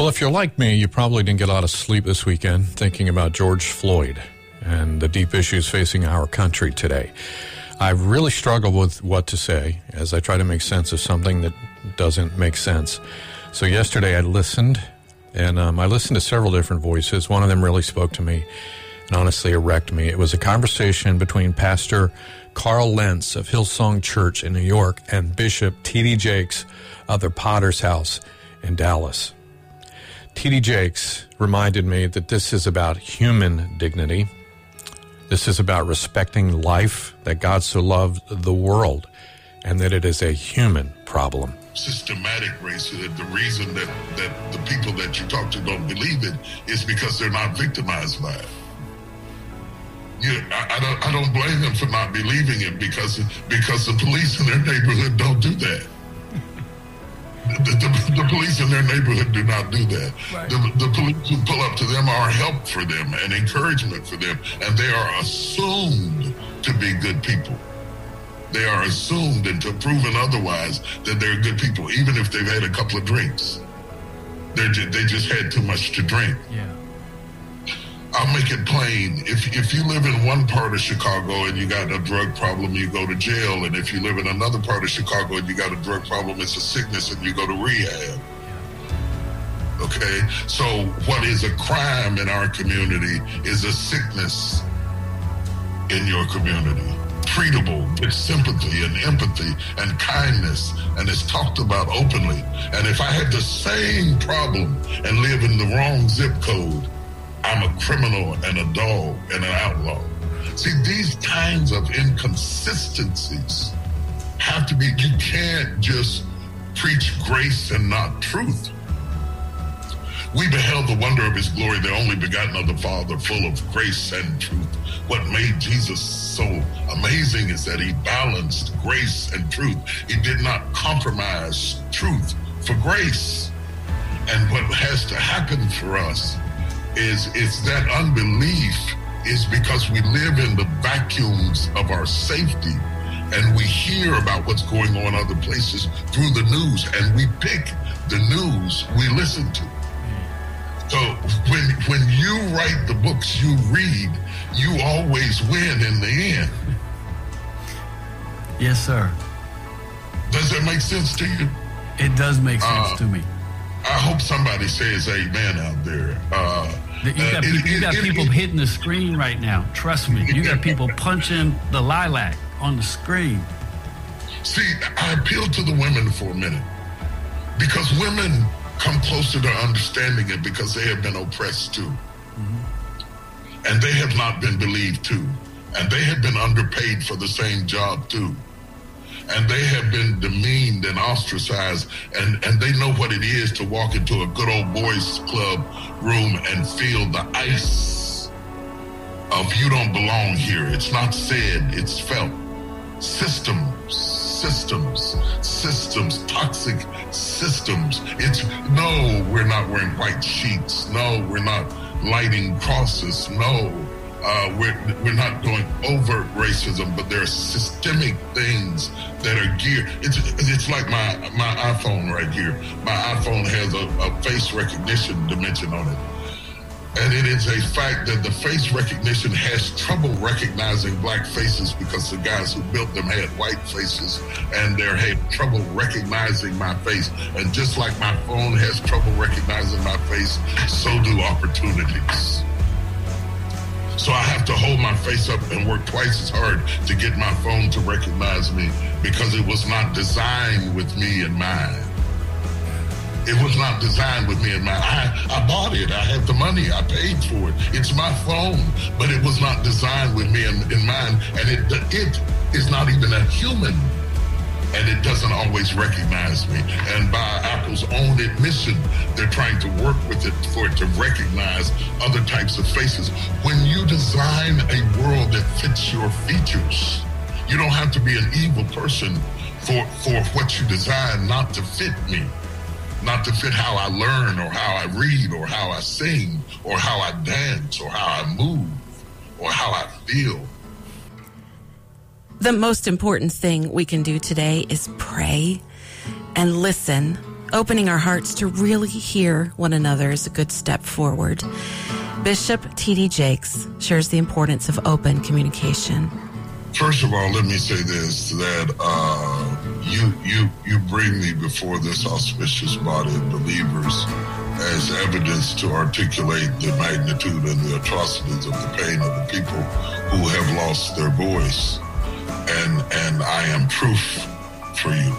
Well, if you're like me, you probably didn't get a lot of sleep this weekend thinking about George Floyd and the deep issues facing our country today. I really struggle with what to say as I try to make sense of something that doesn't make sense. So yesterday I listened, and um, I listened to several different voices. One of them really spoke to me and honestly wrecked me. It was a conversation between Pastor Carl Lentz of Hillsong Church in New York and Bishop T.D. Jakes of the Potter's House in Dallas. T.D. Jakes reminded me that this is about human dignity. This is about respecting life, that God so loved the world, and that it is a human problem. Systematic racism, the reason that, that the people that you talk to don't believe it is because they're not victimized by it. You, I, I, don't, I don't blame them for not believing it because because the police in their neighborhood don't do that. The, the, the, police in their neighborhood do not do that. Right. The, the police who pull up to them are help for them and encouragement for them, and they are assumed to be good people. They are assumed until proven otherwise that they're good people, even if they've had a couple of drinks. They just, they just had too much to drink. Yeah. I'll make it plain. If if you live in one part of Chicago and you got a drug problem, you go to jail. And if you live in another part of Chicago and you got a drug problem, it's a sickness and you go to rehab. Okay? So what is a crime in our community is a sickness in your community. Treatable with sympathy and empathy and kindness, and it's talked about openly. And if I had the same problem and live in the wrong zip code, I'm a criminal and a dog and an outlaw. See, these kinds of inconsistencies have to be, you can't just preach grace and not truth. We beheld the wonder of his glory, the only begotten of the Father, full of grace and truth. What made Jesus so amazing is that he balanced grace and truth. He did not compromise truth for grace. And what has to happen for us is it's that unbelief is because we live in the vacuums of our safety and we hear about what's going on other places through the news and we pick the news we listen to. So when when you write the books you read, you always win in the end. Yes, sir. Does that make sense to you? It does make sense uh, to me. I hope somebody says amen out there. Uh, you got, people, you got people hitting the screen right now. Trust me. You got people punching the lilac on the screen. See, I appeal to the women for a minute because women come closer to understanding it because they have been oppressed too. Mm-hmm. And they have not been believed too. And they have been underpaid for the same job too and they have been and ostracized and, and they know what it is to walk into a good old boys club room and feel the ice of you don't belong here. It's not said, it's felt. Systems, systems, systems, toxic systems. It's no, we're not wearing white sheets. No, we're not lighting crosses. No, uh, we're, we're not doing overt racism, but there are systemic things that are geared. It's, it's like my, my iPhone right here. My iPhone has a, a face recognition dimension on it. And it is a fact that the face recognition has trouble recognizing black faces because the guys who built them had white faces and they had trouble recognizing my face. And just like my phone has trouble recognizing my face, so do opportunities. So I have to hold my face up and work twice as hard to get my phone to recognize me because it was not designed with me in mind. It was not designed with me in mind. I, I bought it. I had the money. I paid for it. It's my phone, but it was not designed with me in, in mind. And it, it is not even a human and it doesn't always recognize me. And by Apple's own admission, they're trying to work with it for it to recognize other types of faces. When you design a world that fits your features, you don't have to be an evil person for, for what you design not to fit me, not to fit how I learn or how I read or how I sing or how I dance or how I move or how I feel the most important thing we can do today is pray and listen Opening our hearts to really hear one another is a good step forward. Bishop T.D. Jakes shares the importance of open communication. First of all, let me say this: that uh, you you you bring me before this auspicious body of believers as evidence to articulate the magnitude and the atrocities of the pain of the people who have lost their voice, and and I am proof for you.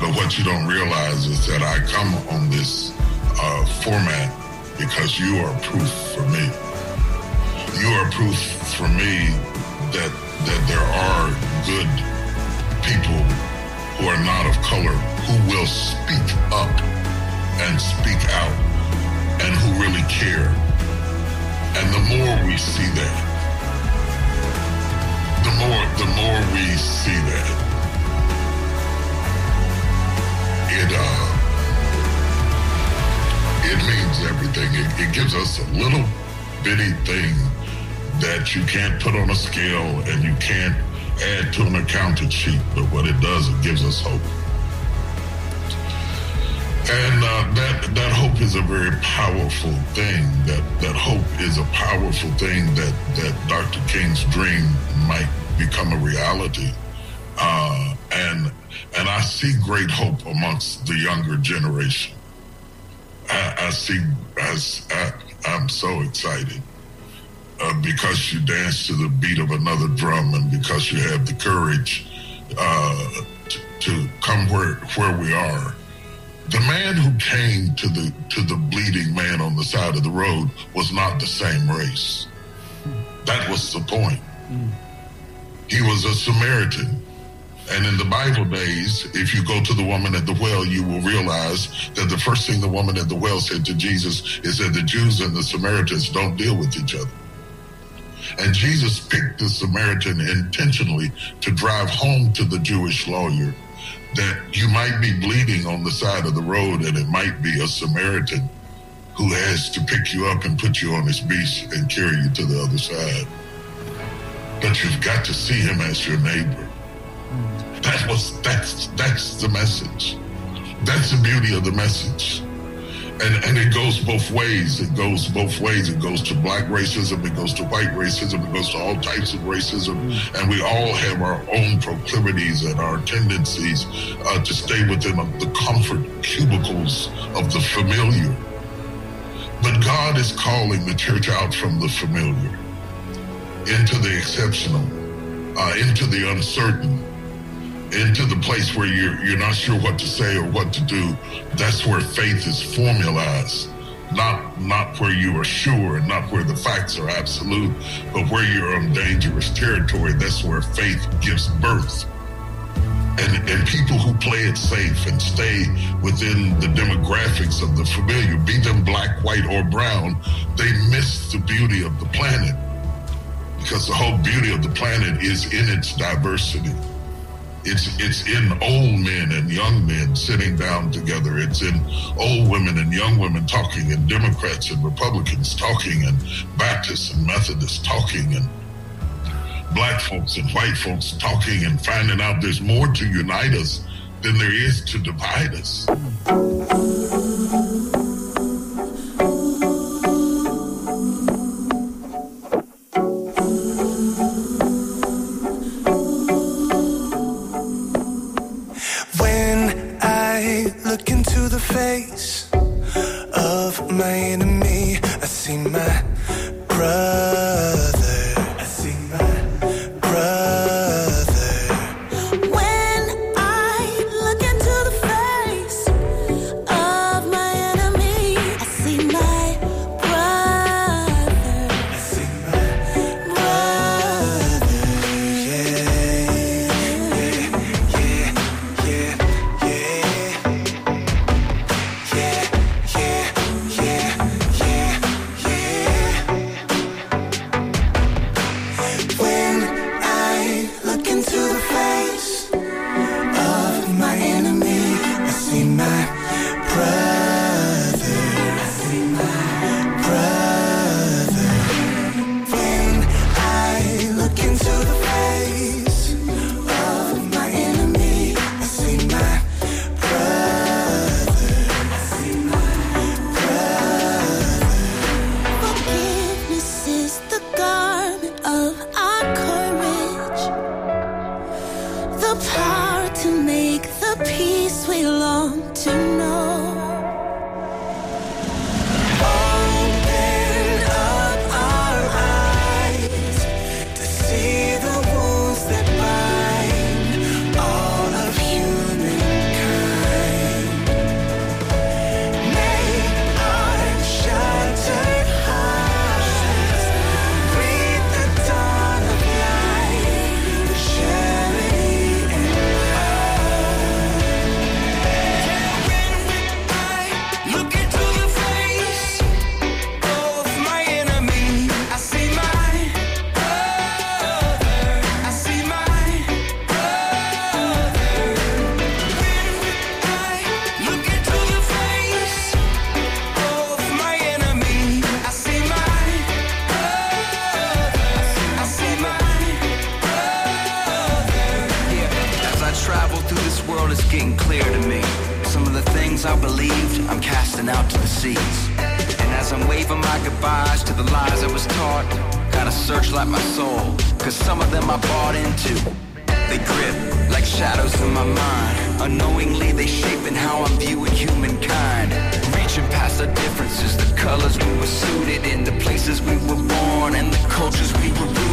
But what you don't realize is that I come on this uh, format because you are proof for me. You are proof for me that that there are good people who are not of color who will speak up and speak out and who really care. And the more we see that, more the more we see that, it uh it means everything. It, it gives us a little bitty thing that you can't put on a scale and you can't add to an accounting sheet. But what it does, it gives us hope. And uh, that that hope is a very powerful thing. That that hope is a powerful thing. That that Dr. King's dream might become a reality. Uh, and and I see great hope amongst the younger generation. I, I see. I, I, I'm so excited uh, because you dance to the beat of another drum, and because you have the courage uh, to, to come where where we are. The man who came to the to the bleeding man on the side of the road was not the same race. That was the point. He was a Samaritan. And in the Bible days, if you go to the woman at the well, you will realize that the first thing the woman at the well said to Jesus is that the Jews and the Samaritans don't deal with each other. And Jesus picked the Samaritan intentionally to drive home to the Jewish lawyer that you might be bleeding on the side of the road and it might be a Samaritan who has to pick you up and put you on his beast and carry you to the other side. But you've got to see him as your neighbor. That was that's that's the message. That's the beauty of the message. And and it goes both ways. It goes both ways. It goes to black racism, it goes to white racism, it goes to all types of racism. And we all have our own proclivities and our tendencies uh, to stay within the comfort cubicles of the familiar. But God is calling the church out from the familiar into the exceptional, uh, into the uncertain, into the place where you're you're not sure what to say or what to do. That's where faith is formalized. Not not where you are sure, not where the facts are absolute, but where you're on dangerous territory. That's where faith gives birth. And, and people who play it safe and stay within the demographics of the familiar, be them black, white, or brown, they miss the beauty of the planet because the whole beauty of the planet is in its diversity. It's it's in old men and young men sitting down together. It's in old women and young women talking, and Democrats and Republicans talking, and Baptists and Methodists talking, and black folks and white folks talking, and finding out there's more to unite us than there is to divide us. World is getting clear to me. Some of the things I believed, I'm casting out to the seas. And as I'm waving my goodbyes to the lies I was taught, gotta searchlight my soul. Cause some of them I bought into. They grip like shadows in my mind. Unknowingly they shaping how I'm viewing humankind. Reaching past the differences, the colors we were suited in, the places we were born, and the cultures we were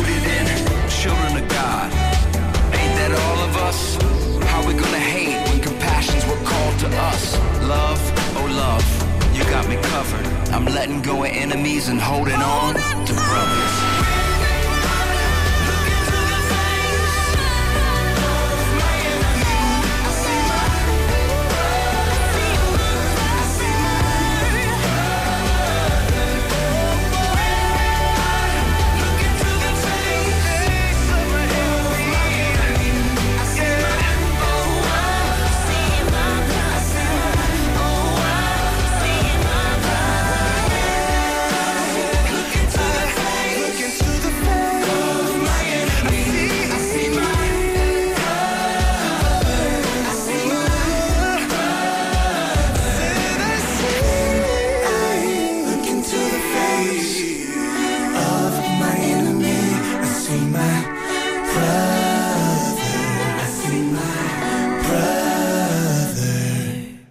got me covered. I'm letting go of enemies and holding on to brothers.